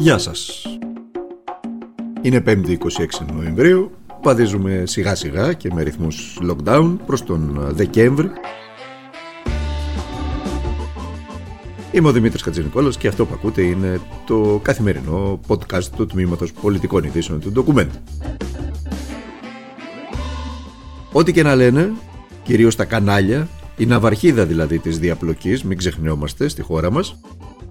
Γεια σας. Είναι 5η 26 Νοεμβρίου, παδίζουμε σιγά σιγά και με ρυθμούς lockdown προς τον Δεκέμβρη. Είμαι ο Δημήτρης Κατζηνικόλος και αυτό που ακούτε είναι το καθημερινό podcast του Τμήματος Πολιτικών Ειδήσεων του Document. Ό,τι και να λένε, κυρίως τα κανάλια, η ναυαρχίδα δηλαδή της διαπλοκής, μην ξεχνιόμαστε στη χώρα μας,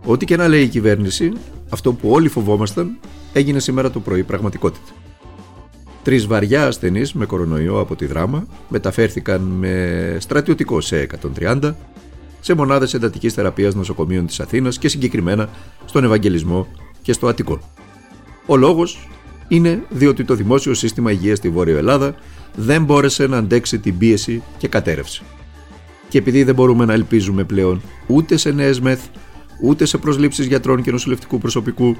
ό,τι και να λέει η κυβέρνηση, αυτό που όλοι φοβόμασταν έγινε σήμερα το πρωί πραγματικότητα. Τρεις βαριά ασθενείς με κορονοϊό από τη δράμα μεταφέρθηκαν με στρατιωτικό σε 130 σε μονάδες εντατικής θεραπείας νοσοκομείων της Αθήνας και συγκεκριμένα στον Ευαγγελισμό και στο Αττικό. Ο λόγος είναι διότι το δημόσιο σύστημα υγείας στη Βόρεια Ελλάδα δεν μπόρεσε να αντέξει την πίεση και κατέρευσε. Και επειδή δεν μπορούμε να ελπίζουμε πλέον ούτε σε νέες μεθ, ούτε σε προσλήψεις γιατρών και νοσηλευτικού προσωπικού,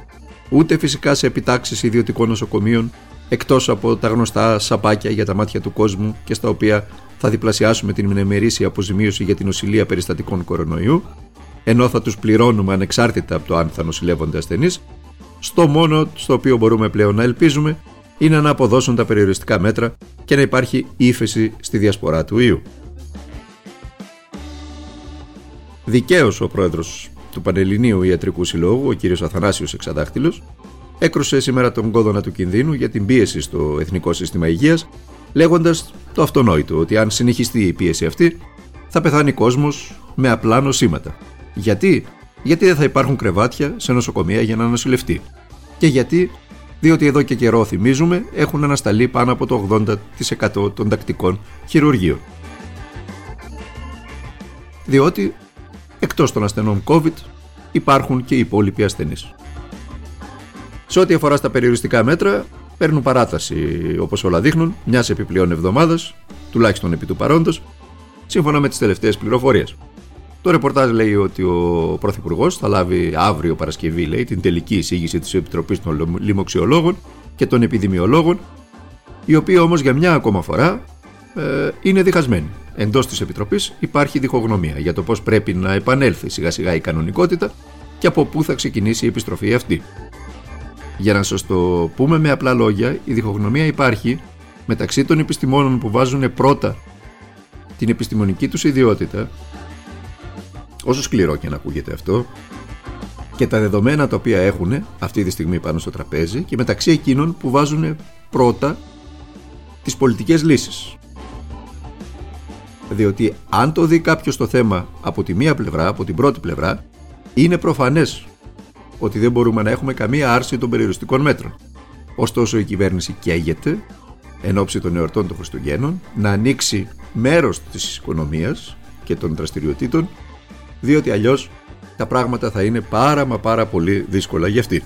ούτε φυσικά σε επιτάξεις ιδιωτικών νοσοκομείων, εκτός από τα γνωστά σαπάκια για τα μάτια του κόσμου και στα οποία θα διπλασιάσουμε την μνημερήσια αποζημίωση για την νοσηλεία περιστατικών κορονοϊού, ενώ θα τους πληρώνουμε ανεξάρτητα από το αν θα νοσηλεύονται ασθενείς, στο μόνο στο οποίο μπορούμε πλέον να ελπίζουμε είναι να αποδώσουν τα περιοριστικά μέτρα και να υπάρχει ύφεση στη διασπορά του ιού. Δικαίως ο πρόεδρος του Πανελληνίου Ιατρικού Συλλόγου, ο κ. Αθανάσιος Εξαδάχτυλο, έκρουσε σήμερα τον κόδωνα του κινδύνου για την πίεση στο Εθνικό Σύστημα Υγείας, λέγοντας το αυτονόητο ότι αν συνεχιστεί η πίεση αυτή, θα πεθάνει κόσμος με απλά νοσήματα. Γιατί; Γιατί δεν θα υπάρχουν κρεβάτια σε νοσοκομεία για να νοσηλευτεί. Και γιατί; Διότι εδώ και καιρό θυμίζουμε έχουν ανασταλεί πάνω από το 80% των τακτικών χειρουργείων. Διότι εκτός των ασθενών COVID υπάρχουν και οι υπόλοιποι ασθενείς. Σε ό,τι αφορά στα περιοριστικά μέτρα, παίρνουν παράταση, όπως όλα δείχνουν, μιας επιπλέον εβδομάδας, τουλάχιστον επί του παρόντος, σύμφωνα με τις τελευταίες πληροφορίες. Το ρεπορτάζ λέει ότι ο Πρωθυπουργός θα λάβει αύριο Παρασκευή λέει, την τελική εισήγηση της Επιτροπής των Λοιμοξιολόγων και των Επιδημιολόγων, η οποία όμως για μια ακόμα φορά ε, είναι διχασμένη. Εντός της Επιτροπής υπάρχει διχογνωμία για το πώς πρέπει να επανέλθει σιγά σιγά η κανονικότητα και από πού θα ξεκινήσει η επιστροφή αυτή. Για να σας το πούμε με απλά λόγια, η διχογνωμία υπάρχει μεταξύ των επιστημόνων που βάζουν πρώτα την επιστημονική τους ιδιότητα, όσο σκληρό και να ακούγεται αυτό, και τα δεδομένα τα οποία έχουν αυτή τη στιγμή πάνω στο τραπέζι και μεταξύ εκείνων που βάζουν πρώτα τις πολιτικές λύσεις. Διότι αν το δει κάποιος το θέμα από τη μία πλευρά, από την πρώτη πλευρά, είναι προφανές ότι δεν μπορούμε να έχουμε καμία άρση των περιοριστικών μέτρων. Ωστόσο η κυβέρνηση καίγεται εν ώψη των εορτών των Χριστουγέννων να ανοίξει μέρος της οικονομίας και των δραστηριοτήτων διότι αλλιώς τα πράγματα θα είναι πάρα μα πάρα πολύ δύσκολα για αυτή.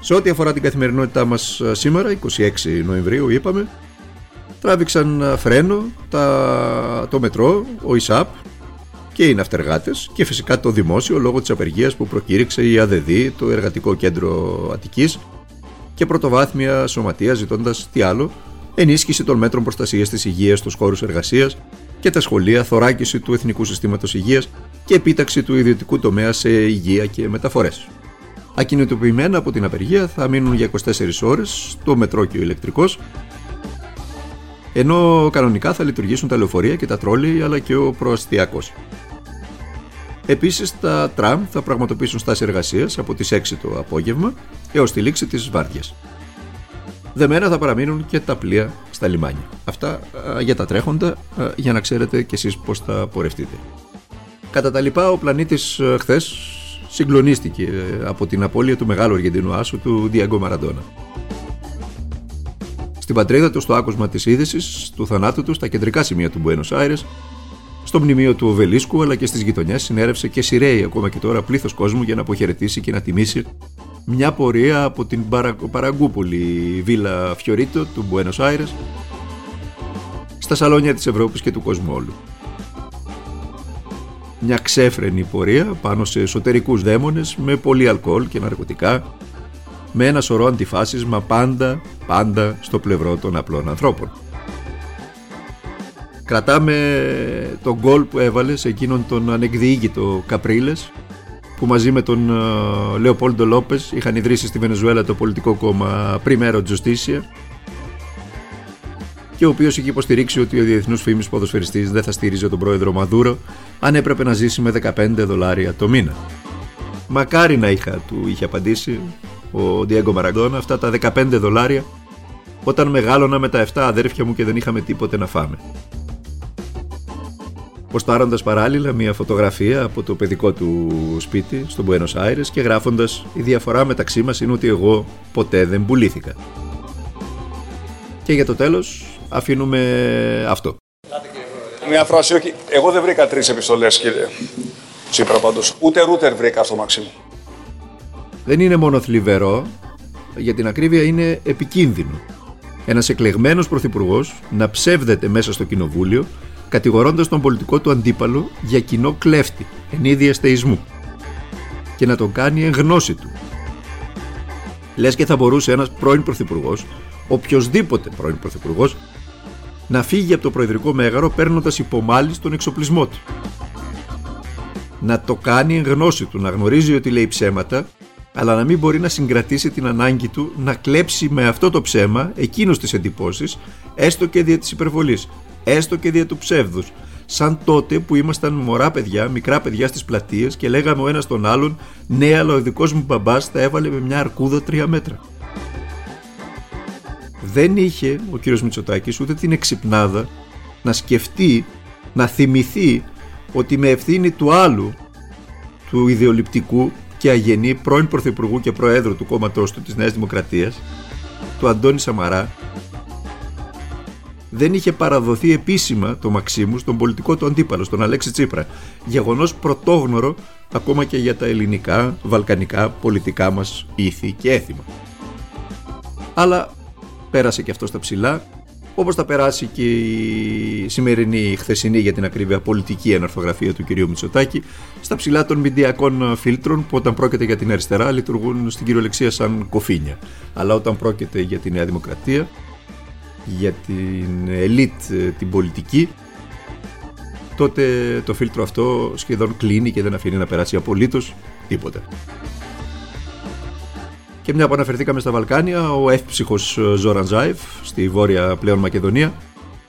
Σε ό,τι αφορά την καθημερινότητά μας σήμερα, 26 Νοεμβρίου είπαμε, τράβηξαν φρένο τα, το μετρό, ο ΙΣΑΠ και οι ναυτεργάτες και φυσικά το δημόσιο λόγω της απεργίας που προκήρυξε η ΑΔΔ, το Εργατικό Κέντρο Αττικής και πρωτοβάθμια σωματεία ζητώντας τι άλλο, ενίσχυση των μέτρων προστασίας της υγείας στους χώρους εργασίας και τα σχολεία, θωράκιση του Εθνικού Συστήματος Υγείας και επίταξη του ιδιωτικού τομέα σε υγεία και μεταφορές. Ακινητοποιημένα από την απεργία θα μείνουν για 24 ώρες το μετρό και ο ηλεκτρικός, ενώ κανονικά θα λειτουργήσουν τα λεωφορεία και τα τρόλι αλλά και ο προαστιακός. Επίσης, τα τραμ θα πραγματοποιήσουν στάση εργασίας από τις 6 το απόγευμα έως τη λήξη της βάρδιας. Δεμένα θα παραμείνουν και τα πλοία στα λιμάνια. Αυτά για τα τρέχοντα, για να ξέρετε κι εσείς πώς θα πορευτείτε. Κατά τα λοιπά, ο πλανήτης χθες συγκλονίστηκε ε, από την απώλεια του μεγάλου Αργεντινού άσου του Διαγκό Μαραντόνα. Στην πατρίδα του, στο άκουσμα της είδησης του θανάτου του, στα κεντρικά σημεία του Μπουένο Άιρε, στο μνημείο του Οβελίσκου αλλά και στις γειτονιές συνέρευσε και σειραίει ακόμα και τώρα πλήθος κόσμου για να αποχαιρετήσει και να τιμήσει μια πορεία από την Παραγκούπολη Βίλα Φιωρίτο του Μπουένο Άιρε στα σαλόνια της Ευρώπης και του κόσμου όλου. Μια ξέφρενη πορεία πάνω σε εσωτερικούς δαίμονες με πολύ αλκοόλ και ναρκωτικά με ένα σωρό αντιφάσισμα πάντα, πάντα στο πλευρό των απλών ανθρώπων. Κρατάμε τον γκολ που έβαλες σε εκείνον τον ανεκδιήγητο Καπρίλες που μαζί με τον ε, Λεοπόλντο Λόπες είχαν ιδρύσει στη Βενεζουέλα το πολιτικό κόμμα Primero Justicia και ο οποίος είχε υποστηρίξει ότι ο διεθνούς φήμης ποδοσφαιριστής δεν θα στήριζε τον πρόεδρο Μαδούρο αν έπρεπε να ζήσει με 15 δολάρια το μήνα. Μακάρι να είχα, του είχε απαντήσει ο Διέγκο Μαραγκόνα, αυτά τα 15 δολάρια όταν μεγάλωνα με τα 7 αδέρφια μου και δεν είχαμε τίποτε να φάμε. Ποστάροντας παράλληλα μια φωτογραφία από το παιδικό του σπίτι στον Buenos Aires και γράφοντας «Η διαφορά μεταξύ μας είναι ότι εγώ ποτέ δεν πουλήθηκα». Και για το τέλος αφήνουμε αυτό. Μια φράση, όχι. Εγώ δεν βρήκα τρεις επιστολές, κύριε Τσίπρα πάντως. Ούτε ρούτερ βρήκα στο Μαξίμου. Δεν είναι μόνο θλιβερό, για την ακρίβεια είναι επικίνδυνο. Ένας εκλεγμένος πρωθυπουργός να ψεύδεται μέσα στο κοινοβούλιο, κατηγορώντας τον πολιτικό του αντίπαλο για κοινό κλέφτη, εν είδη αστεϊσμού, και να τον κάνει εν γνώση του. Λες και θα μπορούσε ένας πρώην πρωθυπουργός, οποιοδήποτε πρώην πρωθυπουργός, να φύγει από το προεδρικό μέγαρο παίρνοντας υπομάλη τον εξοπλισμό του. Να το κάνει εν γνώση του, να γνωρίζει ότι λέει ψέματα, αλλά να μην μπορεί να συγκρατήσει την ανάγκη του να κλέψει με αυτό το ψέμα εκείνο τις εντυπώσεις, έστω και δια της υπερβολής, έστω και δια του ψεύδους. Σαν τότε που ήμασταν μωρά παιδιά, μικρά παιδιά στις πλατείες και λέγαμε ο ένας τον άλλον: Ναι, αλλά ο δικός μου μπαμπάς τα έβαλε με μια αρκούδα τρία μέτρα δεν είχε ο κύριος Μητσοτάκης ούτε την εξυπνάδα να σκεφτεί, να θυμηθεί ότι με ευθύνη του άλλου, του ιδεολειπτικού και αγενή πρώην Πρωθυπουργού και Προέδρου του κόμματός του της Νέας Δημοκρατίας, του Αντώνη Σαμαρά, δεν είχε παραδοθεί επίσημα το Μαξίμου στον πολιτικό του αντίπαλο, στον Αλέξη Τσίπρα. Γεγονός πρωτόγνωρο ακόμα και για τα ελληνικά, βαλκανικά, πολιτικά μας ήθη και έθιμα. Αλλά πέρασε και αυτό στα ψηλά, όπως θα περάσει και η σημερινή, χθεσινή για την ακρίβεια πολιτική ενορθογραφία του κυρίου Μητσοτάκη, στα ψηλά των μηντιακών φίλτρων που όταν πρόκειται για την αριστερά λειτουργούν στην κυριολεξία σαν κοφίνια. Αλλά όταν πρόκειται για τη Νέα Δημοκρατία, για την ελίτ την πολιτική, τότε το φίλτρο αυτό σχεδόν κλείνει και δεν αφήνει να περάσει απολύτως τίποτα. Και μια που αναφερθήκαμε στα Βαλκάνια, ο εύψυχος ε, Ζόραν Ζάιφ στη βόρεια πλέον Μακεδονία,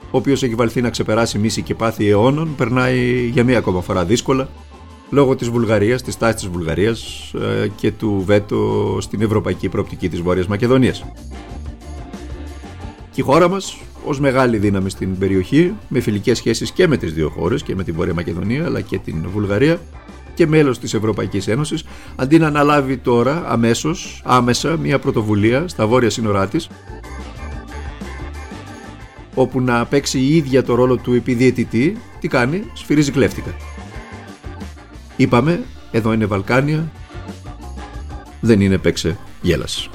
ο οποίος έχει βαλθεί να ξεπεράσει μίση και πάθη αιώνων, περνάει για μία ακόμα φορά δύσκολα λόγω της Βουλγαρίας, της τάσης της Βουλγαρίας ε, και του βέτο στην ευρωπαϊκή προοπτική της Βόρειας Μακεδονίας. Και η χώρα μας, ως μεγάλη δύναμη στην περιοχή, με φιλικές σχέσεις και με τις δύο χώρες, και με την Βόρεια Μακεδονία αλλά και την Βουλγαρία, και μέλος της Ευρωπαϊκής Ένωσης, αντί να αναλάβει τώρα αμέσως, άμεσα, μια πρωτοβουλία στα βόρεια σύνορά της, όπου να παίξει η ίδια το ρόλο του επιδιαιτητή, τι κάνει, σφυρίζει κλέφτηκα. Είπαμε, εδώ είναι Βαλκάνια, δεν είναι παίξε γέλας.